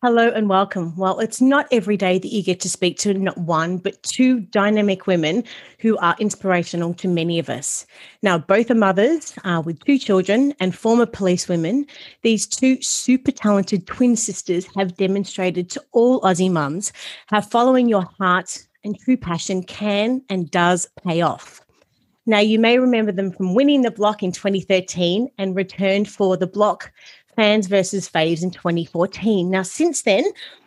Hello and welcome. Well, it's not every day that you get to speak to not one, but two dynamic women who are inspirational to many of us. Now, both are mothers uh, with two children and former police women. These two super talented twin sisters have demonstrated to all Aussie mums how following your heart and true passion can and does pay off. Now, you may remember them from winning the block in 2013 and returned for the block Fans versus Faves in 2014. Now, since then,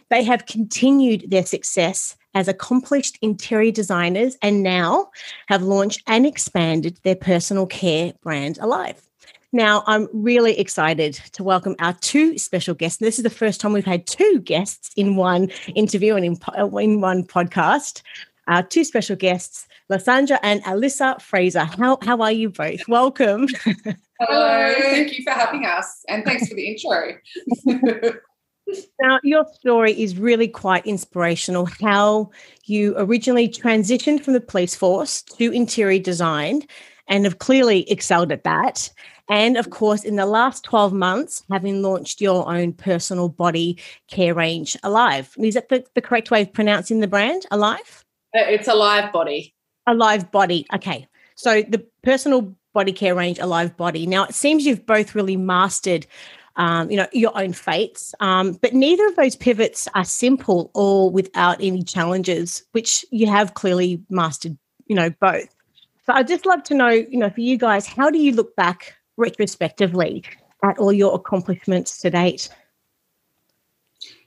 they have continued their success as accomplished interior designers and now have launched and expanded their personal care brand Alive. Now, I'm really excited to welcome our two special guests. This is the first time we've had two guests in one interview and in, uh, in one podcast. Our two special guests, Lysandra and Alisa Fraser. How, how are you both? Welcome. Hello, thank you for having us, and thanks for the intro. now, your story is really quite inspirational. How you originally transitioned from the police force to interior design and have clearly excelled at that. And of course, in the last 12 months, having launched your own personal body care range, Alive. Is that the, the correct way of pronouncing the brand, Alive? Uh, it's Alive Body. Alive Body. Okay. So the personal body care range, Alive Body. Now, it seems you've both really mastered, um, you know, your own fates, um, but neither of those pivots are simple or without any challenges, which you have clearly mastered, you know, both. So I'd just love to know, you know, for you guys, how do you look back retrospectively at all your accomplishments to date?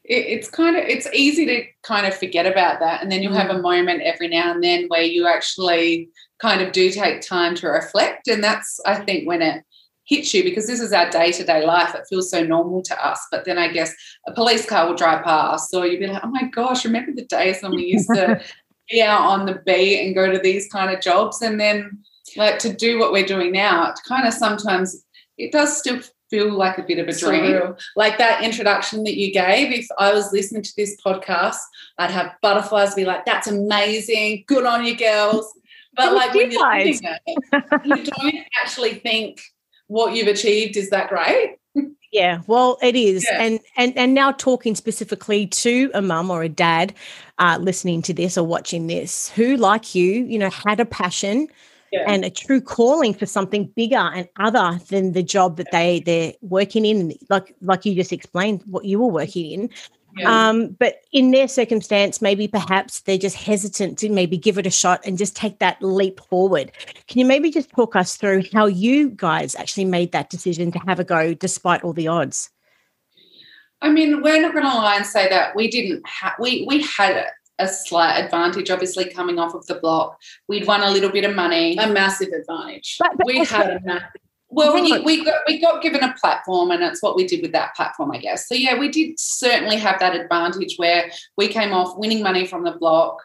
It's kind of it's easy to kind of forget about that and then you'll have a mm. moment every now and then where you actually kind of do take time to reflect. And that's, I think, when it hits you because this is our day to day life. It feels so normal to us. But then I guess a police car will drive past, or you'd be like, oh my gosh, remember the days when we used to be out on the beat and go to these kind of jobs? And then, like, to do what we're doing now, it kind of sometimes it does still feel like a bit of a dream. Like that introduction that you gave, if I was listening to this podcast, I'd have butterflies be like, that's amazing. Good on you, girls. But like when you're it, you don't actually think what you've achieved is that great. Yeah, well, it is, yeah. and and and now talking specifically to a mum or a dad, uh, listening to this or watching this, who like you, you know, had a passion yeah. and a true calling for something bigger and other than the job that they they're working in, like like you just explained what you were working in, yeah. Um, but in their circumstance, maybe perhaps they're just hesitant to maybe give it a shot and just take that leap forward. Can you maybe just talk us through how you guys actually made that decision to have a go despite all the odds? I mean, we're not going to lie and say that we didn't have, we, we had a, a slight advantage, obviously coming off of the block. We'd won a little bit of money. A massive advantage. But, but we had a massive well, we, we, got, we got given a platform, and it's what we did with that platform, I guess. So, yeah, we did certainly have that advantage where we came off winning money from the block.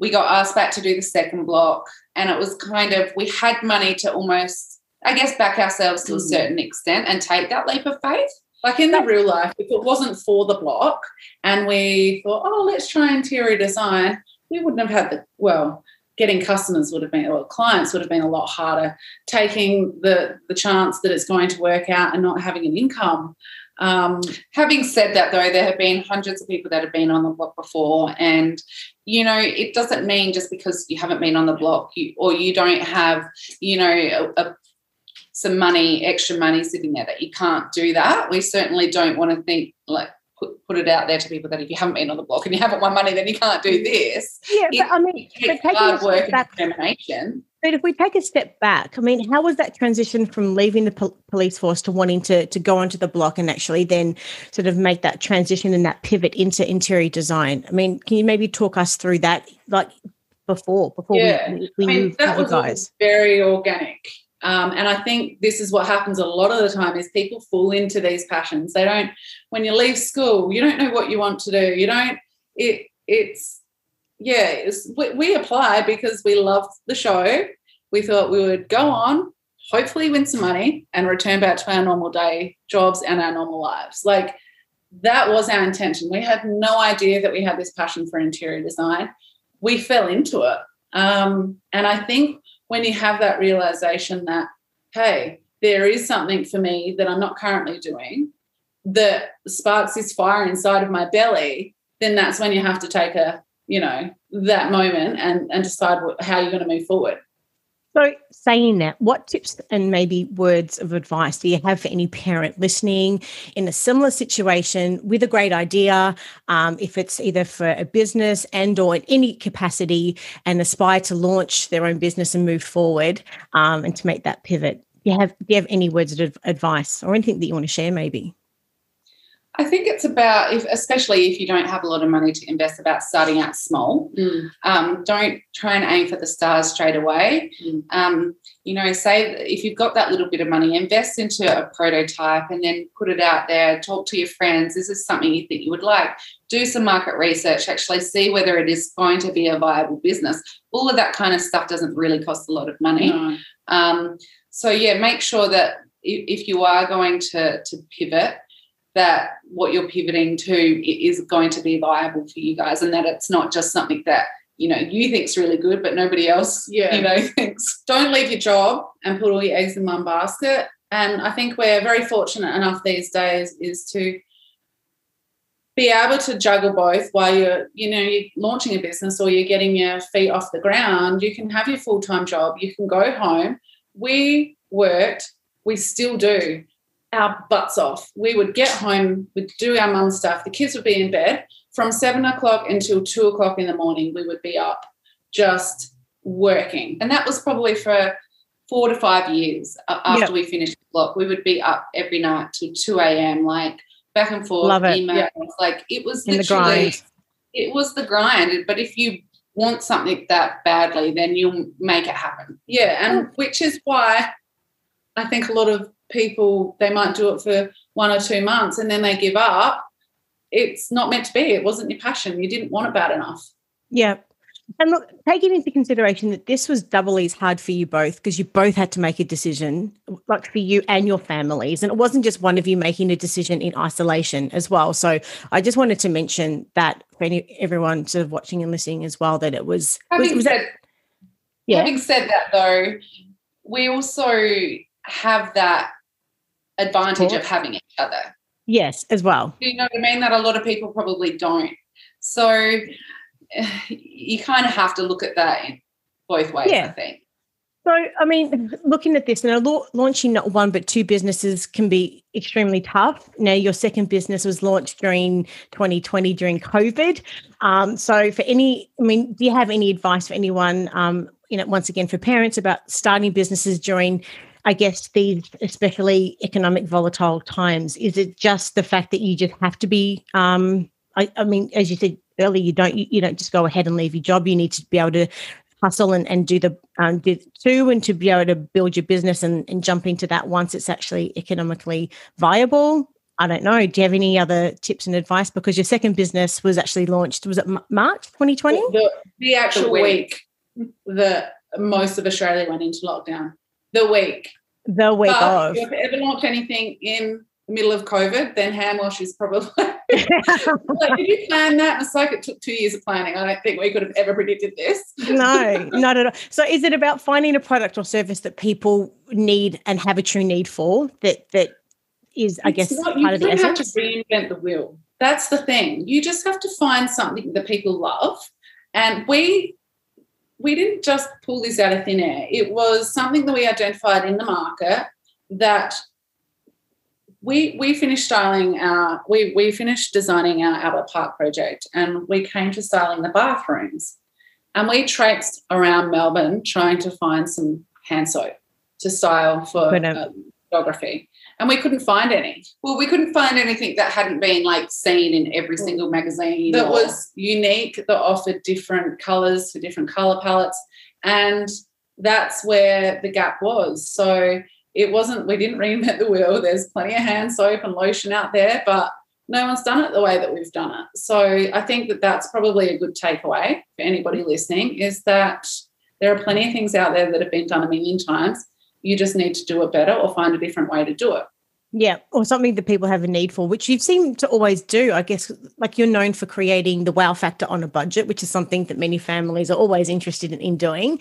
We got asked back to do the second block, and it was kind of, we had money to almost, I guess, back ourselves to a mm. certain extent and take that leap of faith. Like in the real life, if it wasn't for the block and we thought, oh, let's try interior design, we wouldn't have had the, well, getting customers would have been or clients would have been a lot harder. Taking the the chance that it's going to work out and not having an income. Um, having said that though there have been hundreds of people that have been on the block before and you know it doesn't mean just because you haven't been on the block you, or you don't have you know a, a, some money extra money sitting there that you can't do that we certainly don't want to think like put, put it out there to people that if you haven't been on the block and you haven't won money, then you can't do this. Yeah, it, but I mean, but hard work back, and determination. But if we take a step back, I mean, how was that transition from leaving the po- police force to wanting to to go onto the block and actually then sort of make that transition and that pivot into interior design? I mean, can you maybe talk us through that, like before before yeah. we, we I mean, that was guys? Very organic. Um, and I think this is what happens a lot of the time is people fall into these passions. They don't, when you leave school, you don't know what you want to do. You don't, it, it's, yeah, we, we applied because we loved the show. We thought we would go on, hopefully win some money, and return back to our normal day jobs and our normal lives. Like that was our intention. We had no idea that we had this passion for interior design. We fell into it. Um, and I think when you have that realization that, hey, there is something for me that I'm not currently doing that sparks this fire inside of my belly, then that's when you have to take a you know that moment and and decide how you're going to move forward so saying that what tips and maybe words of advice do you have for any parent listening in a similar situation with a great idea um, if it's either for a business and or in any capacity and aspire to launch their own business and move forward um, and to make that pivot? Do you have do you have any words of advice or anything that you want to share maybe I think it's about, if, especially if you don't have a lot of money to invest, about starting out small. Mm. Um, don't try and aim for the stars straight away. Mm. Um, you know, say if you've got that little bit of money, invest into a prototype and then put it out there. Talk to your friends. Is this something you think you would like? Do some market research. Actually, see whether it is going to be a viable business. All of that kind of stuff doesn't really cost a lot of money. No. Um, so yeah, make sure that if you are going to to pivot that what you're pivoting to is going to be viable for you guys and that it's not just something that you know you think's really good but nobody else yeah. you know thinks. Don't leave your job and put all your eggs in one basket. And i think we're very fortunate enough these days is to be able to juggle both. While you're you know you're launching a business or you're getting your feet off the ground you can have your full-time job. You can go home. We worked. We still do our butts off. We would get home, we'd do our mum stuff, the kids would be in bed. From seven o'clock until two o'clock in the morning, we would be up just working. And that was probably for four to five years after yep. we finished the block. We would be up every night till 2 a.m., like back and forth, Love it. emails. Yep. Like it was in literally, the it was the grind. But if you want something that badly, then you'll make it happen. Yeah. And oh. which is why I think a lot of people they might do it for one or two months and then they give up. It's not meant to be. It wasn't your passion. You didn't want it bad enough. Yeah. And look taking into consideration that this was doubly as hard for you both because you both had to make a decision like for you and your families. And it wasn't just one of you making a decision in isolation as well. So i just wanted to mention that for any, everyone sort of watching and listening as well that it was, having was, was said, that, yeah. having said that though we also have that advantage of having each other. Yes, as well. You know what I mean? That a lot of people probably don't. So you kind of have to look at that in both ways, yeah. I think. So, I mean, looking at this, now launching not one but two businesses can be extremely tough. Now, your second business was launched during 2020 during COVID. Um, so, for any, I mean, do you have any advice for anyone, um, you know, once again, for parents about starting businesses during I guess these especially economic volatile times? Is it just the fact that you just have to be? Um, I, I mean, as you said earlier, you don't you, you, don't just go ahead and leave your job. You need to be able to hustle and, and do the um, do too, and to be able to build your business and, and jump into that once it's actually economically viable. I don't know. Do you have any other tips and advice? Because your second business was actually launched. Was it March 2020? The, the actual the week. week that most of Australia went into lockdown the week. The week but of. If you ever launched anything in the middle of COVID, then hand wash is probably. like, did you plan that? It's like it took two years of planning. I don't think we could have ever predicted this. no, not at all. So, is it about finding a product or service that people need and have a true need for? That that is, I guess, not, part of the essence. have to reinvent the wheel. That's the thing. You just have to find something that people love. And we we didn't just pull this out of thin air. It was something that we identified in the market that we we finished styling our we we finished designing our Albert Park project and we came to styling the bathrooms. And we traipsed around Melbourne trying to find some hand soap to style for um, photography and we couldn't find any. Well, we couldn't find anything that hadn't been like seen in every mm. single magazine that or... was unique, that offered different colors for different color palettes. And that's where the gap was. So it wasn't, we didn't reinvent the wheel. There's plenty of hand soap and lotion out there, but no one's done it the way that we've done it. So I think that that's probably a good takeaway for anybody listening is that there are plenty of things out there that have been done a million times. You just need to do it better or find a different way to do it. Yeah, or something that people have a need for, which you seem to always do. I guess, like you're known for creating the wow factor on a budget, which is something that many families are always interested in, in doing.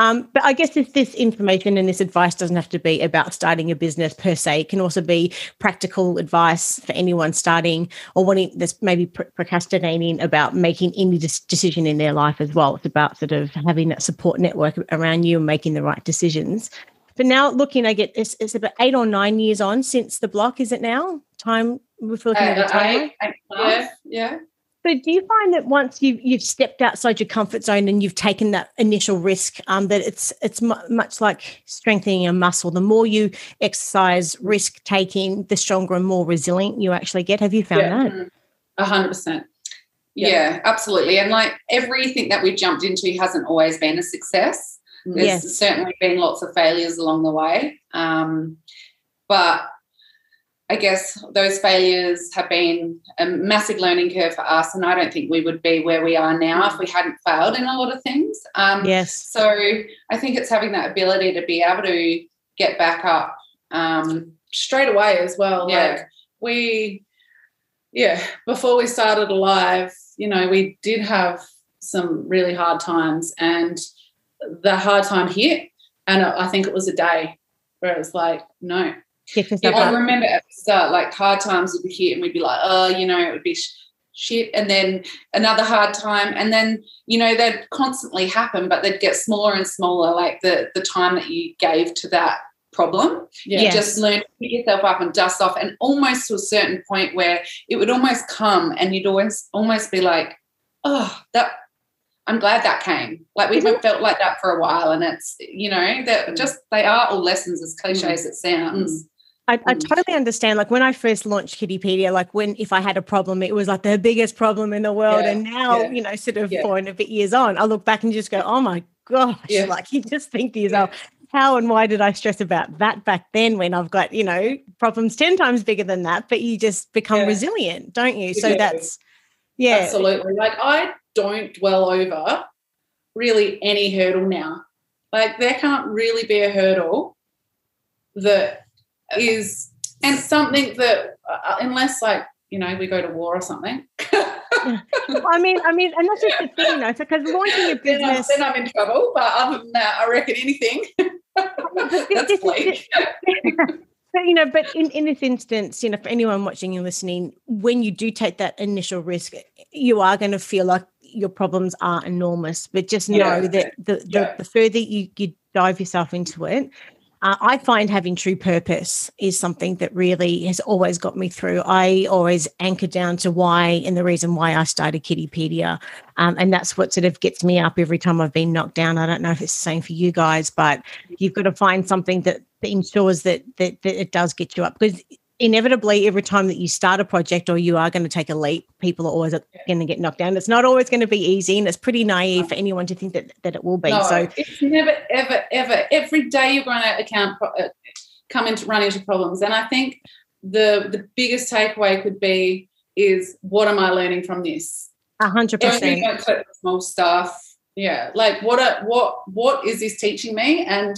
Um, but I guess this information and this advice doesn't have to be about starting a business per se. It can also be practical advice for anyone starting or wanting this maybe procrastinating about making any decision in their life as well. It's about sort of having that support network around you and making the right decisions. But now looking, I get it's, it's about eight or nine years on since the block. Is it now? Time we're looking uh, at the time. yeah, yeah. So do you find that once you've you've stepped outside your comfort zone and you've taken that initial risk, um, that it's it's mu- much like strengthening a muscle. The more you exercise risk taking, the stronger and more resilient you actually get. Have you found yeah. that? A hundred percent. Yeah, absolutely. And like everything that we've jumped into hasn't always been a success. There's yes. certainly been lots of failures along the way. Um, but I guess those failures have been a massive learning curve for us, and I don't think we would be where we are now if we hadn't failed in a lot of things. Um, yes. So I think it's having that ability to be able to get back up um, straight away as well. Yeah. Like we, yeah, before we started Alive, you know, we did have some really hard times, and the hard time hit, and I think it was a day where it was like, no, yeah, I remember at the start, like hard times would be hit, and we'd be like, oh, you know, it would be sh- shit, and then another hard time, and then you know they'd constantly happen, but they'd get smaller and smaller, like the the time that you gave to that problem. Yeah. You just learn to pick yourself up and dust off, and almost to a certain point where it would almost come, and you'd always almost be like, oh, that I'm glad that came. Like we haven't felt like that for a while, and it's you know that mm. just they are all lessons, as cliche mm. as it sounds. Mm. I, I, totally understand. Like when I first launched Kidspedia, like when if I had a problem, it was like the biggest problem in the world. Yeah, and now, yeah, you know, sort of yeah. four and a bit years on, I look back and just go, oh my gosh, like you just think to yourself, how and why did I stress about that back then when I've got, you know, problems 10 times bigger than that, but you just become resilient, don't you? So that's, yeah. Absolutely. Like I don't dwell over really any hurdle now. Like there can't really be a hurdle that is and something that uh, unless like you know we go to war or something. I mean, I mean, and that's just the thing, know, because launching a business, then I'm, then I'm, in trouble. But other than that, I reckon anything. that's bleak. But, you know, but in, in this instance, you know, for anyone watching and listening, when you do take that initial risk, you are going to feel like your problems are enormous. But just know yeah. that the, the, yeah. the further you, you dive yourself into it, uh, I find having true purpose is something that really has always got me through. I always anchor down to why and the reason why I started Kidspedia. Um, and that's what sort of gets me up every time I've been knocked down. I don't know if it's the same for you guys, but you've got to find something that, that ensures that, that, that it does get you up because inevitably every time that you start a project or you are going to take a leap people are always going to get knocked down. It's not always going to be easy and it's pretty naive for anyone to think that, that it will be no, so it's never ever ever. Every day you're going to account uh, come into run into problems. And i think the the biggest takeaway could be is what am i learning from this? A hundred percent. small stuff yeah. Like what are, what what is this teaching me? And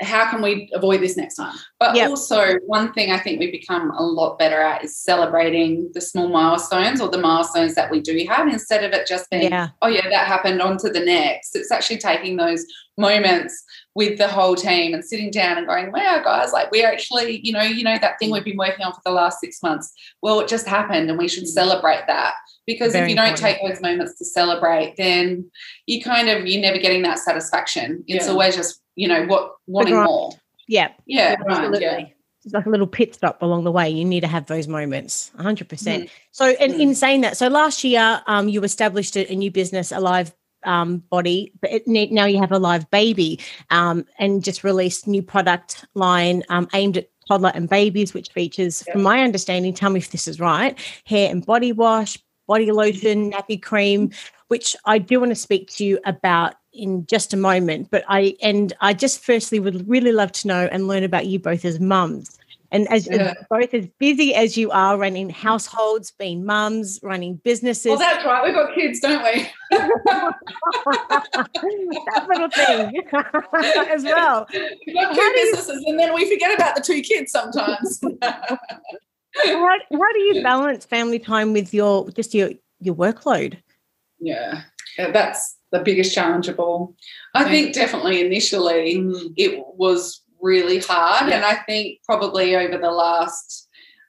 how can we avoid this next time? But yep. also, one thing I think we've become a lot better at is celebrating the small milestones or the milestones that we do have instead of it just being, yeah. oh, yeah, that happened, on to the next. It's actually taking those moments with the whole team and sitting down and going, wow, guys, like we're actually, you know, you know, that thing we've been working on for the last six months. Well, it just happened and we should mm. celebrate that. Because Very if you don't take those moments to celebrate, then you kind of, you're never getting that satisfaction. It's yeah. always just you know what wanting more. Yeah, yeah, absolutely. Yeah. It's like a little pit stop along the way. You need to have those moments, 100%. Mm. So, and mm. in saying that, so last year um, you established a, new business, Alive um, Body, but it, now you have a live baby um, and just released new product line um, aimed at toddler and babies, which features, from my understanding, tell me if this is right, hair and body wash, body lotion, nappy cream, which I do want to speak to you about in just a moment. But I and I just firstly would really love to know and learn about you both as mums. And as yeah. both as busy as you are running households, being mums, running businesses. Well, that's right. We've got kids, don't we? that little thing as well. We've got two businesses, you, and then we forget about the two kids sometimes. how, how do you balance family time with your just your your workload? Yeah, yeah that's the biggest challenge of all. I think definitely initially mm. it was really hard. Yeah. And I think probably over the last,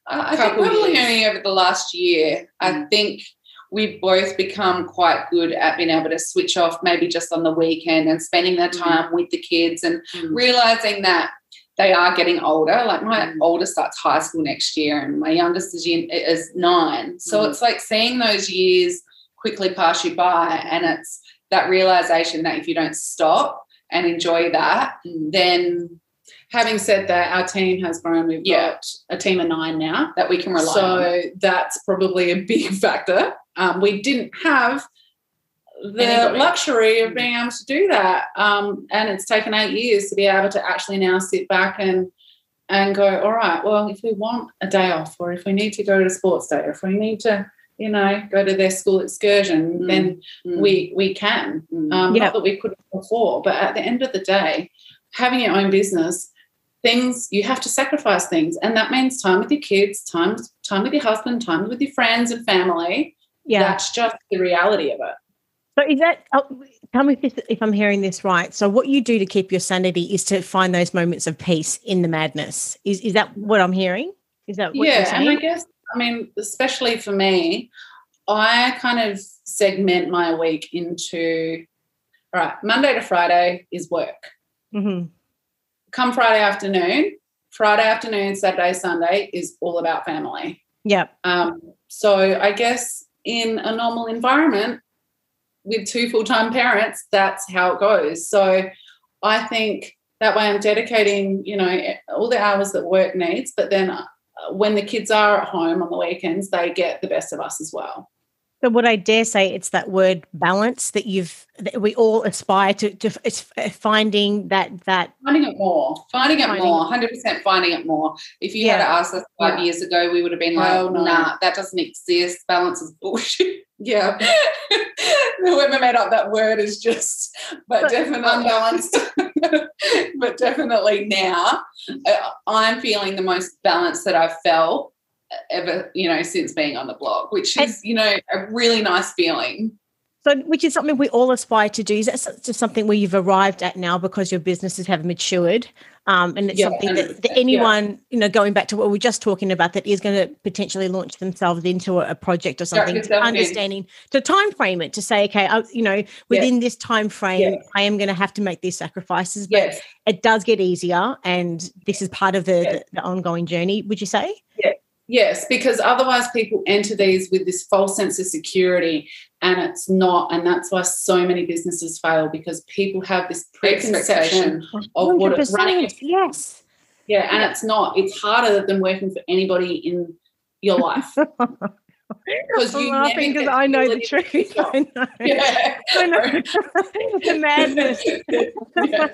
uh, I think probably years. only over the last year, mm. I think we've both become quite good at being able to switch off maybe just on the weekend and spending the mm. time mm. with the kids and mm. realizing that they are getting older. Like my mm. oldest starts high school next year and my youngest is, is nine. So mm. it's like seeing those years quickly pass you by and it's that realization that if you don't stop and enjoy that, then having said that, our team has grown. We've yeah. got a team of nine now that we can rely so on. So that's probably a big factor. Um, we didn't have the Anybody. luxury of being able to do that, um, and it's taken eight years to be able to actually now sit back and and go, all right, well, if we want a day off, or if we need to go to sports day, or if we need to you know, go to their school excursion, mm. then mm. we we can. Mm. Um, yep. Not that we couldn't before, but at the end of the day, having your own business, things you have to sacrifice things, and that means time with your kids, time time with your husband, time with your friends and family. Yeah, that's just the reality of it. So is that? Oh, tell me if, if I'm hearing this right. So what you do to keep your sanity is to find those moments of peace in the madness. Is is that what I'm hearing? Is that what yeah? And I guess I mean, especially for me, I kind of segment my week into all right, Monday to Friday is work. Mm-hmm. Come Friday afternoon, Friday afternoon, Saturday, Sunday is all about family. Yep. Um, so I guess in a normal environment with two full time parents, that's how it goes. So I think that way I'm dedicating, you know, all the hours that work needs, but then when the kids are at home on the weekends, they get the best of us as well. So, what I dare say it's that word balance that you've that we all aspire to? to it's uh, finding that that finding it more, finding it finding more, hundred percent finding it more. If you yeah. had asked us five yeah. years ago, we would have been like, oh, no. "Nah, that doesn't exist. Balance is bullshit." yeah, whoever made up that word is just, but, but definitely unbalanced. but definitely now, uh, I'm feeling the most balanced that I've felt ever, you know, since being on the block, which is, you know, a really nice feeling. So, which is something we all aspire to do. Is that just something where you've arrived at now because your businesses have matured? Um, and it's yeah, something that, that anyone, yeah. you know, going back to what we are just talking about, that is going to potentially launch themselves into a, a project or something, to understanding, in. to time frame it, to say, okay, I, you know, within this time frame, I am going to have to make these sacrifices. But yes. it does get easier, and this is part of the, the, the ongoing journey. Would you say? Yeah. Yes, because otherwise people enter these with this false sense of security and it's not. And that's why so many businesses fail because people have this preconception of what it's running. Yes. Yeah, and it's not. It's harder than working for anybody in your life. Because you I'm laughing because I know the truth. I know. Yeah. I know. the madness. yeah.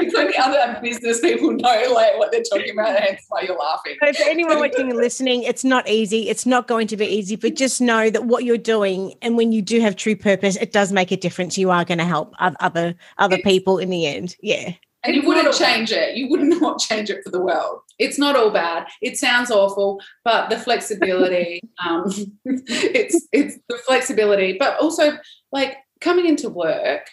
Including other business people know like what they're talking about, hence why you're laughing. So for anyone watching and listening, it's not easy. It's not going to be easy, but just know that what you're doing, and when you do have true purpose, it does make a difference. You are going to help other other people in the end. Yeah. And you wouldn't change it. You would not change it for the world. It's not all bad. It sounds awful, but the flexibility, um, it's it's the flexibility, but also like coming into work,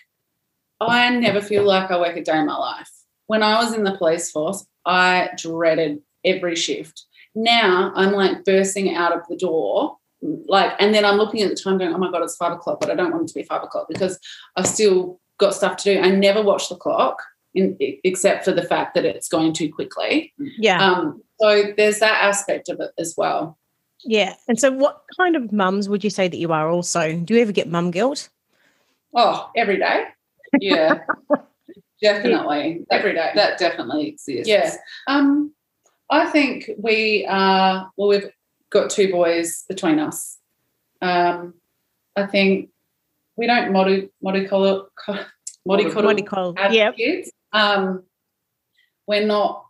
I never feel like I work a day in my life. When I was in the police force, I dreaded every shift. Now I'm like bursting out of the door like and then i'm looking at the time going oh my god it's five o'clock but i don't want it to be five o'clock because i've still got stuff to do i never watch the clock in, except for the fact that it's going too quickly. Yeah. Um, so there's that aspect of it as well. Yeah. And so, what kind of mums would you say that you are also? Do you ever get mum guilt? Oh, every day. Yeah. definitely. Every day. That definitely exists. Yeah. Um, I think we are, well, we've got two boys between us. Um, I think we don't model, model, mollycoddle, mollycoddle, yeah. kids. Um, we're not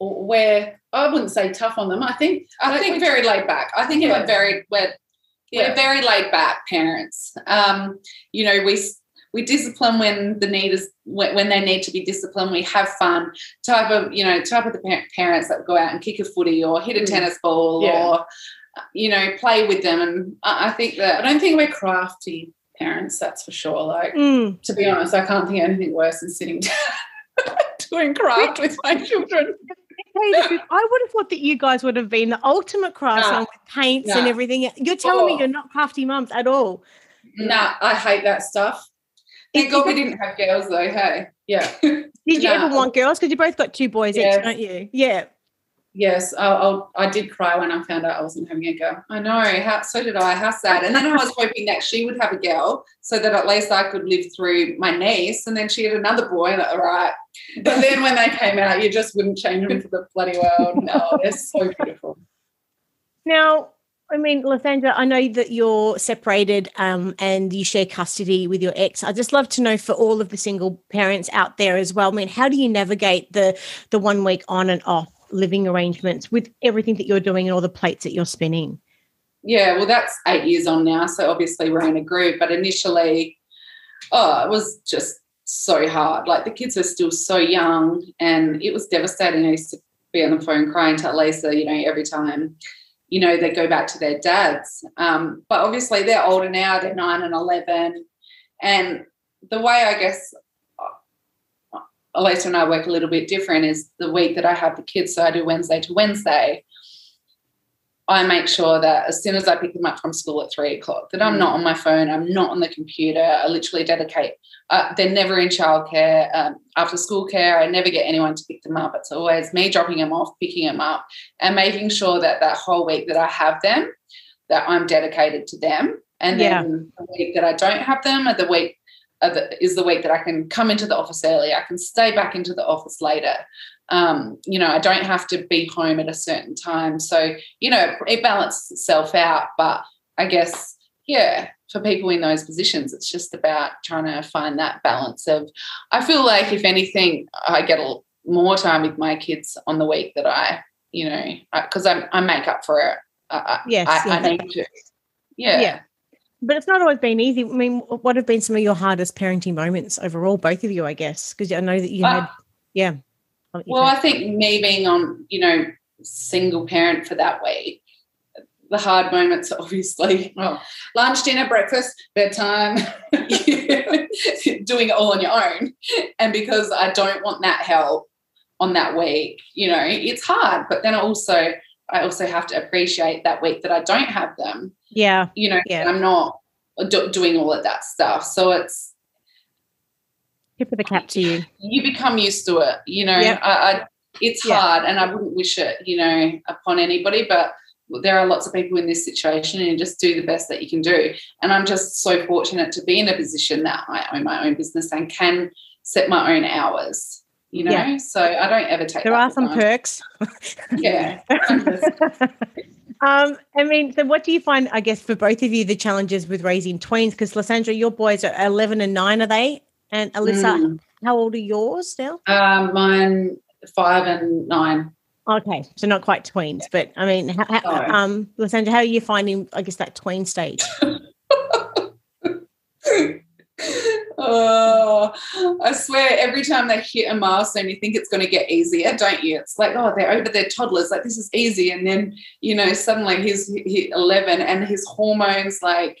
we're I wouldn't say tough on them. I think I think very laid back. I think yeah. we're very we're yeah. we're very laid back parents. Um, you know, we we discipline when the need is when they need to be disciplined. We have fun. Type of you know type of the parents that go out and kick a footy or hit a mm. tennis ball yeah. or you know play with them. And I think that I don't think we're crafty parents. That's for sure. Like mm. to be honest, I can't think of anything worse than sitting down doing craft with my children. I would have thought that you guys would have been the ultimate craftsman with paints and everything. You're telling oh. me you're not crafty mums at all. Nah, I hate that stuff. Thank God we didn't have girls though. Hey, yeah. Did you nah. ever want girls? Because you both got two boys yeah. each, don't you? Yeah. Yes, i I'll, did cry when I found out I wasn't having a girl. I know. How, so did I. How sad. And then I was hoping that she would have a girl so that at least I could live through my niece. And then she had another boy. And all right. But then when they came out, you just wouldn't change them for the bloody world. No, they're so beautiful. Now, I mean, Lysandra, I know that you're separated um, and you share custody with your ex. I just love to know for all of the single parents out there as well. I mean, how do you navigate the the one week on and off living arrangements with everything that you're doing and all the plates that you're spinning? Yeah, well, that's eight years on now. So obviously we're in a group, but initially, oh, it was just so hard. Like the kids were still so young and it was devastating. I used to be on the phone crying to Lisa, you know, every time, you know, they go back to their dads. Um, but obviously they're older now, they're nine and 11. And the way I guess Alisa and I work a little bit different is the week that I have the kids, so I do Wednesday to Wednesday. I make sure that as soon as I pick them up from school at three o'clock, that I'm mm. not on my phone, I'm not on the computer. I literally dedicate. Uh, they're never in childcare, um, after school care. I never get anyone to pick them up. It's always me dropping them off, picking them up, and making sure that that whole week that I have them, that I'm dedicated to them. And then yeah. the week that I don't have them, or the week is the week that I can come into the office early. I can stay back into the office later. Um, you know, I don't have to be home at a certain time. So, you know, it balances itself out. But I guess, yeah, for people in those positions, it's just about trying to find that balance of, I feel like if anything, I get a, more time with my kids on the week that I, you know, because I, I make up for it. I, yes, I. I need to. Yeah. Yeah but it's not always been easy. I mean, what have been some of your hardest parenting moments overall, both of you, I guess? Because I know that you uh, had, yeah. Well, I think me being on, you know, single parent for that week, the hard moments obviously well, lunch, dinner, breakfast, bedtime, doing it all on your own. And because I don't want that help on that week, you know, it's hard. But then I also, I also have to appreciate that week that I don't have them yeah. You know, yeah. I'm not do- doing all of that stuff. So it's tip of the cap to you. You become used to it. You know, yep. I, I, it's yep. hard and I wouldn't wish it, you know, upon anybody, but there are lots of people in this situation and you just do the best that you can do. And I'm just so fortunate to be in a position that I own my own business and can set my own hours you know yeah. so i don't ever take there are some perks yeah Um, I mean, so what do you find, I guess, for both of you, the challenges with raising tweens? Because Lysandra, your boys are 11 and 9, are they? And Alisa, mm. how old are yours now? Um, mine, five and nine. Okay, so not quite tweens, but I mean, how, how, um, Lysandra, how are you finding, I guess, that tween stage? oh, I swear, every time they hit a milestone, you think it's going to get easier, don't you? It's like, oh, they're over their toddlers, like this is easy. And then, you know, suddenly he's, 11 and his hormones, like,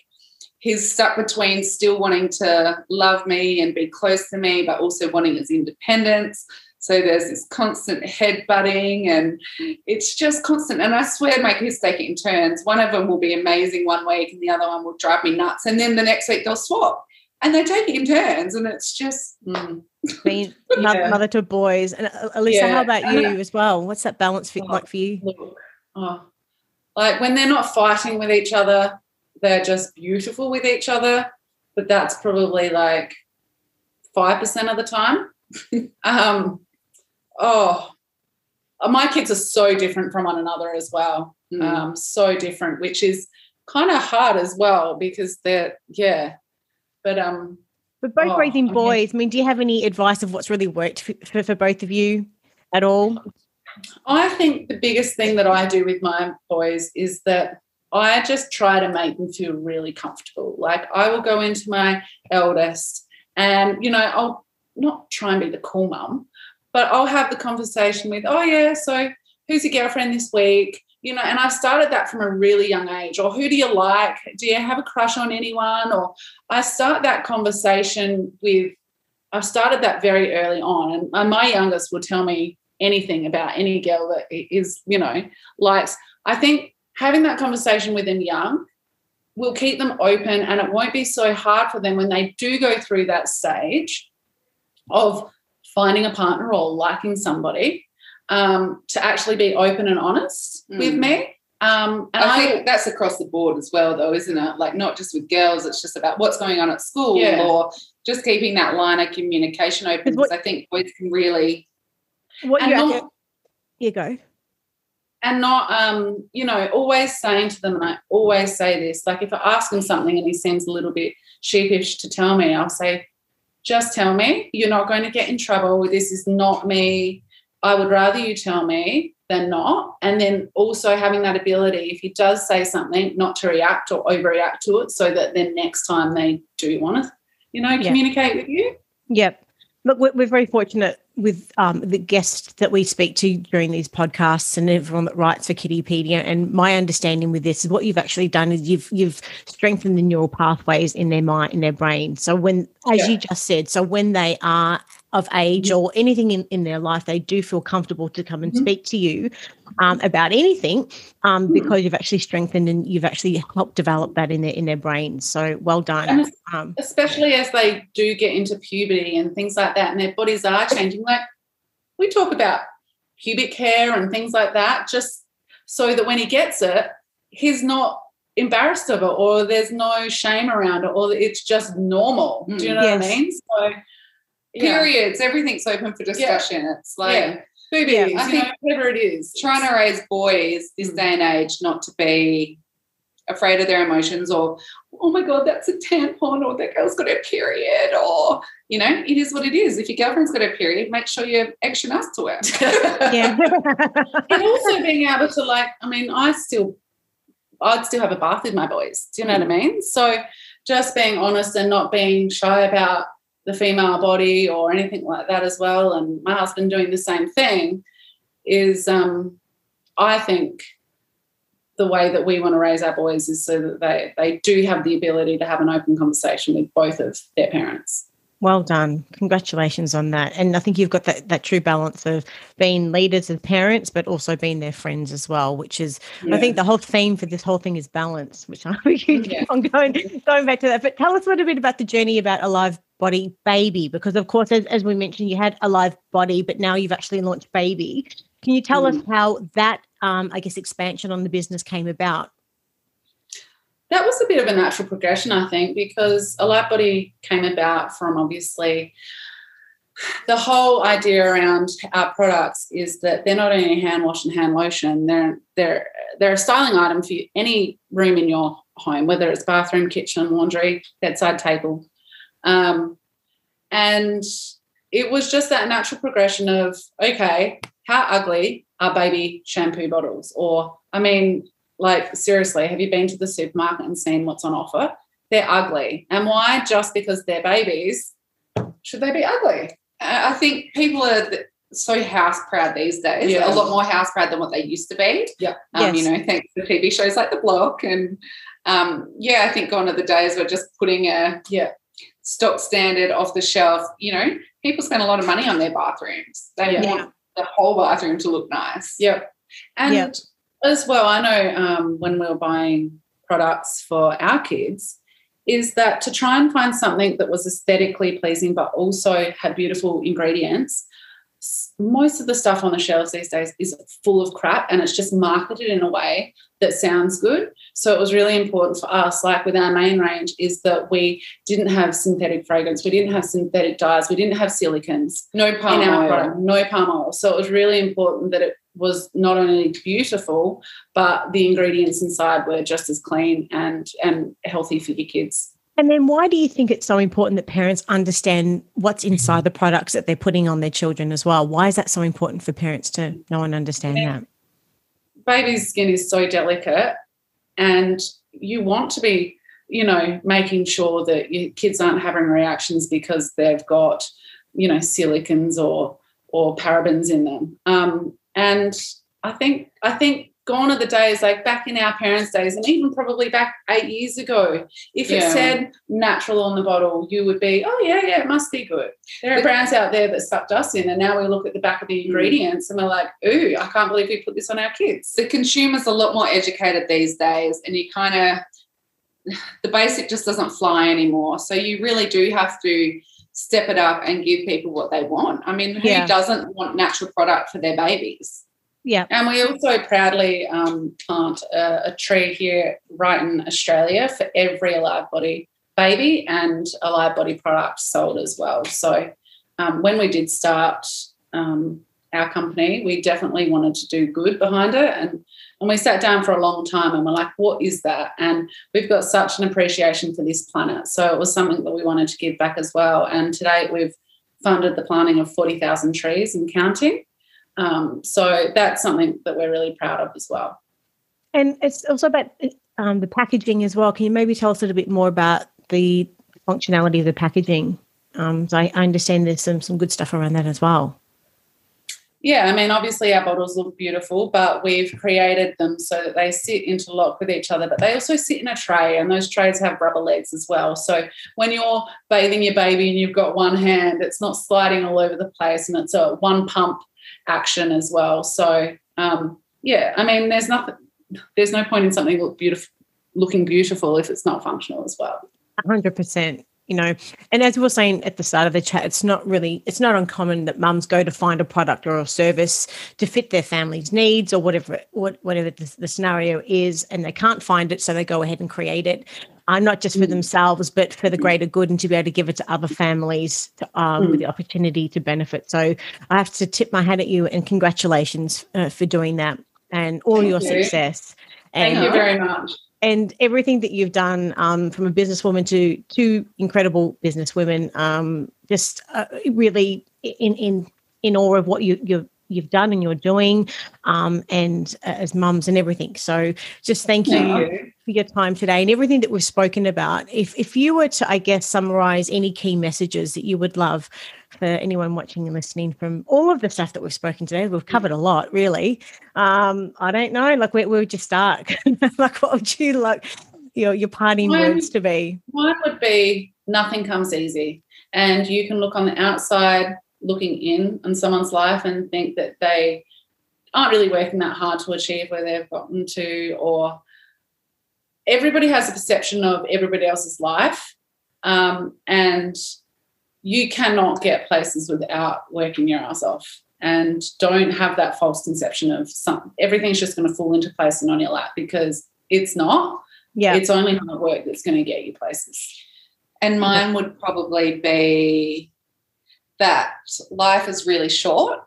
he's stuck between still wanting to love me and be close to me, but also wanting his independence. So there's this constant head butting and it's just constant. And I swear my kids take it in turns. One of them will be amazing one week and the other one will drive me nuts. And then the next week they'll swap and they take it in turns, and it's just mm. being yeah. mother, to boys. And uh, Alisa, yeah. how about you as well? What's that balance oh, like for you? Look, oh, like when they're not fighting with each other, they're just beautiful with each other. But that's probably like five percent of the time. um, oh, my kids are so different from one another as well. Mm. Um, so different, which is kind of hard as well because they're yeah but um, but both oh, raising boys. I mean, do you have any advice of what's really worked for, for, for both of you at all? I think the biggest thing that I do with my boys is that I just try to make them feel really comfortable. Like I will go into my eldest and, you know, I'll not try and be the cool mum, but I'll have the conversation with, oh, yeah, so who's your girlfriend this week? You know, and I've started that from a really young age. Or who do you like? Do you have a crush on anyone? Or I start that conversation with, I've started that very early on. And my youngest will tell me anything about any girl that is, you know, likes. I think having that conversation with them young will keep them open and it won't be so hard for them when they do go through that stage of finding a partner or liking somebody um, to actually be open and honest mm. with me. Um, and I, I think that's across the board as well, though, isn't it? Like not just with girls, it's just about what's going on at school yeah. or just keeping that line of communication open. Because I think boys can really. What you not, you go and not um, you know always saying to them and i always say this like if i ask him something and he seems a little bit sheepish to tell me i'll say just tell me you're not going to get in trouble this is not me i would rather you tell me than not. And then also having that ability if he does say something not to react or overreact to it so that then next time they do want to you know communicate with you. Yep. Look we're very fortunate with um, the guests that we speak to during these podcasts and everyone that writes for Kidspedia, and my understanding with this is what you've actually done is you've you've strengthened the neural pathways in their mind in their brain. So when, as yeah. you just said, so when they are of age or anything in, in their life, they do feel comfortable to come and mm-hmm. speak to you um, about anything um, mm-hmm. because you've actually strengthened and you've actually helped develop that in their in their brains. So well done. Um, especially as they do get into puberty and things like that, and their bodies are changing. Like we talk about pubic hair and things like that, just so that when he gets it, he's not embarrassed of it or there's no shame around it or it's just normal. Do you know yes. what I mean? So periods, everything's open for discussion. It's like boobies, yeah. I think know, whatever it is. Trying to raise boys this mm. day and age not to be afraid of their emotions or oh my god that's a tampon or that girl's got a period or you know it is what it is if your girlfriend's got a period make sure you're extra nice to her yeah and also being able to like i mean i still i'd still have a bath with my boys do you know mm. what i mean so just being honest and not being shy about the female body or anything like that as well. And my husband doing the same thing is, um, I think, the way that we want to raise our boys is so that they they do have the ability to have an open conversation with both of their parents. Well done. Congratulations on that. And I think you've got that, that true balance of being leaders as parents, but also being their friends as well, which is, yeah. I think the whole theme for this whole thing is balance, which I'm yeah. going, going back to that. But tell us a little bit about the journey about Alive Body Baby, because of course, as, as we mentioned, you had Alive Body, but now you've actually launched Baby. Can you tell mm. us how that, um, I guess, expansion on the business came about? That was a bit of a natural progression, I think, because Alive Body came about from obviously the whole idea around our products is that they're not only hand wash and hand lotion, they're they're they're a styling item for any room in your home, whether it's bathroom, kitchen, laundry, bedside table. Um, and it was just that natural progression of okay, how ugly are baby shampoo bottles? Or I mean, like, seriously, have you been to the supermarket and seen what's on offer? They're ugly. And why? Just because they're babies, should they be ugly? I think people are so house proud these days. Yeah. A lot more house proud than what they used to be. Yeah. Um, yes. You know, thanks to TV shows like The Block. And um, yeah, I think gone are the days where just putting a yeah stock standard off the shelf. You know, people spend a lot of money on their bathrooms. They yeah. want the whole bathroom to look nice. Yep. And yep as well, I know um, when we were buying products for our kids, is that to try and find something that was aesthetically pleasing but also had beautiful ingredients. Most of the stuff on the shelves these days is full of crap and it's just marketed in a way that sounds good. So it was really important for us, like with our main range, is that we didn't have synthetic fragrance, we didn't have synthetic dyes, we didn't have silicones, no palm in our oil. product, no palm oil. So it was really important that it was not only beautiful, but the ingredients inside were just as clean and and healthy for your kids. And then why do you think it's so important that parents understand what's inside the products that they're putting on their children as well? Why is that so important for parents to know and understand yeah. that? Baby's skin is so delicate and you want to be, you know, making sure that your kids aren't having reactions because they've got, you know, silicones or or parabens in them. Um, and I think I think gone are the days like back in our parents' days, and even probably back eight years ago. If yeah. it said natural on the bottle, you would be, oh yeah, yeah, it must be good. There are brands out there that sucked us in, and now we look at the back of the mm. ingredients and we're like, ooh, I can't believe we put this on our kids. The consumer's a lot more educated these days, and you kind of the basic just doesn't fly anymore. So you really do have to step it up and give people what they want. I mean, who yeah. doesn't want natural product for their babies? Yeah. And we also proudly um, plant a, a, tree here right in Australia for every alive body baby and alive body product sold as well. So um, when we did start um, our company, we definitely wanted to do good behind it. And, and we sat down for a long time and we're like, what is that? And we've got such an appreciation for this planet. So it was something that we wanted to give back as well. And today we've funded the planting of 40,000 trees and counting. Um, so that's something that we're really proud of as well. And it's also about um, the packaging as well. Can you maybe tell us a little bit more about the functionality of the packaging? Um, so I, I understand there's some some good stuff around that as well. Yeah, I mean, obviously our bottles look beautiful, but we've created them so that they sit interlock with each other, but they also sit in a tray, and those trays have rubber legs as well. So when you're bathing your baby and you've got one hand, it's not sliding all over the place, and it's a one pump action as well. So um, yeah, I mean, there's nothing, there's no point in something look beautiful, looking beautiful if it's not functional as well. hundred percent. You know, and as we were saying at the start of the chat, it's not really, it's not uncommon that mums go to find a product or a service to fit their family's needs or whatever, whatever the, the scenario is, and they can't find it, so they go ahead and create it uh, not just for mm. themselves, but for the greater good and to be able to give it to other families to, um, mm. with the opportunity to benefit. So I have to tip my hat at you and congratulations uh, for doing that and all Thank your you. success. And, Thank you very much. And everything that you've done um, from a businesswoman to two incredible businesswomen, um, just uh, really in in in awe of what you you you've done and you're doing um, and uh, as mums and everything. So just thank you, you, for your time today and everything that we've spoken about. If if you were to i guess summarize any key messages that you would love for anyone watching and listening from all of the stuff that we've spoken today we've covered a lot really. Um, i don't know like where, where would you start? Like what would you like your your parting mine, words to be? mine would be nothing comes easy and you can look on the outside looking in on someone's life and think that they aren't really working that hard to achieve where they've gotten to, or everybody has a perception of everybody else's life. Um, and you cannot get places without working your ass off. And don't have that false conception of some everything's just going to fall into place and on your lap because it's not. Yeah. It's only hard work that's going to get you places. And mine would probably be that life is really short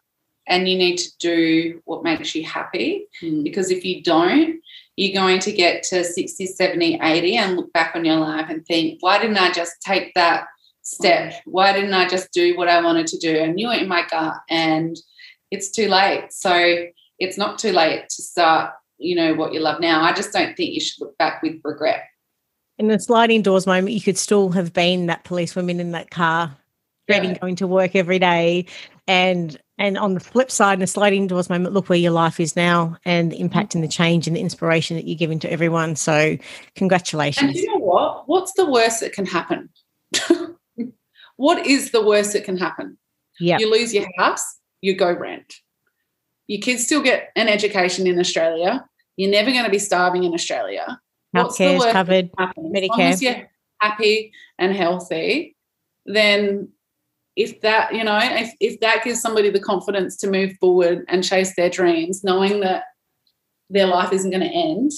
and you need to do what makes you happy. Mm. because if you don't you're going to get to 60 70 80 and look back on your life and think why didn't i just take that step? Why didn't i just do what i wanted to do? I knew it in my gut and it's too late. So it's not too late to start you know what you love now. I just don't think you should look back with regret. In the sliding doors moment you could still have been that policewoman in that car dreading going to work every day. And and on the flip side and the sliding doors moment look where your life is now and the mm-hmm. impact and the change and the inspiration that you're giving to everyone. So congratulations. And you know what? What's the worst that can happen? What is the worst that can happen? Yeah. You lose your house you go rent. Your kids still get an education in australia. You're never going to be starving in australia. Healthcare is covered. medicare as long as you're happy and healthy then if that you know if, if that gives somebody the confidence to move forward and chase their dreams knowing that their life isn't going to end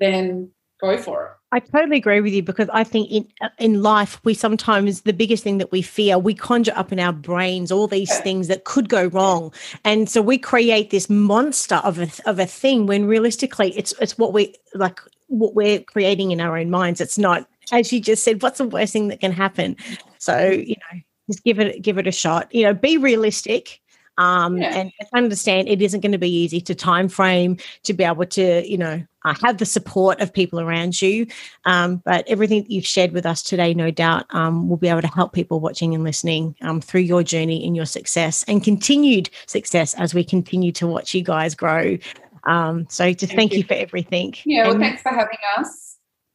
then go for it I totally agree with you because I think in in life we sometimes the biggest thing that we fear we conjure up in our brains all these things that could go wrong, and so we create this monster of a of a thing when realistically it's it's what we like what we're creating in our own minds. It's not as you just said, what's the worst thing that can happen? So, you know, just give it give it a shot. You know, be realistic. Um, yeah. and understand it isn't going to be easy to time frame to be able to you know uh, have the support of people around you um, but everything that you've shared with us today no doubt um, will be able to help people watching and listening um, through your journey and your success and continued success as we continue to watch you guys grow um, so just thank, thank you. you. for everything yeah well and, thanks for having us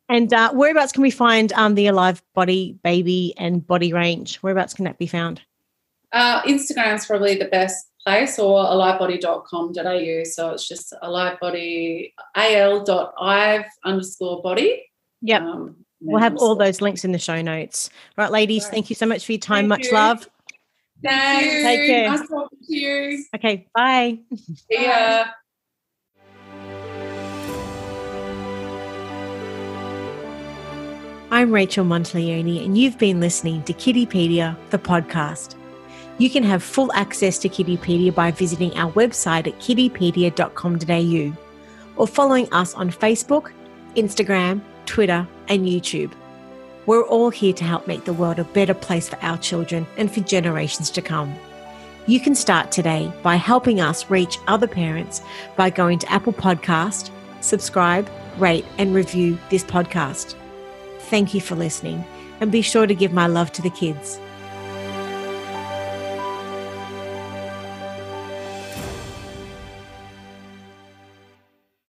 and uh, whereabouts can we find um, the alive body baby and body range whereabouts can that be found uh, Instagram's probably the best place or alivebody.com.au. So it's just alivebody, al.ive underscore body. Yep. Um, we'll have all those links in the show notes. Right, ladies, right. thank you so much for your time. Thank Much you. love. Thanks. Take care. Nice talking to you. Okay, bye. See ya. I'm Rachel Monteleone, and you've been listening to Kiddipedia, the podcast. You can have full access to Kiddipedia by visiting our website at kiddipedia.com.au or following us on Facebook, Instagram, Twitter, and YouTube. We're all here to help make the world a better place for our children and for generations to come. You can start today by helping us reach other parents by going to Apple Podcast, subscribe, rate, and review this podcast. Thank you for listening, and be sure to give my love to the kids.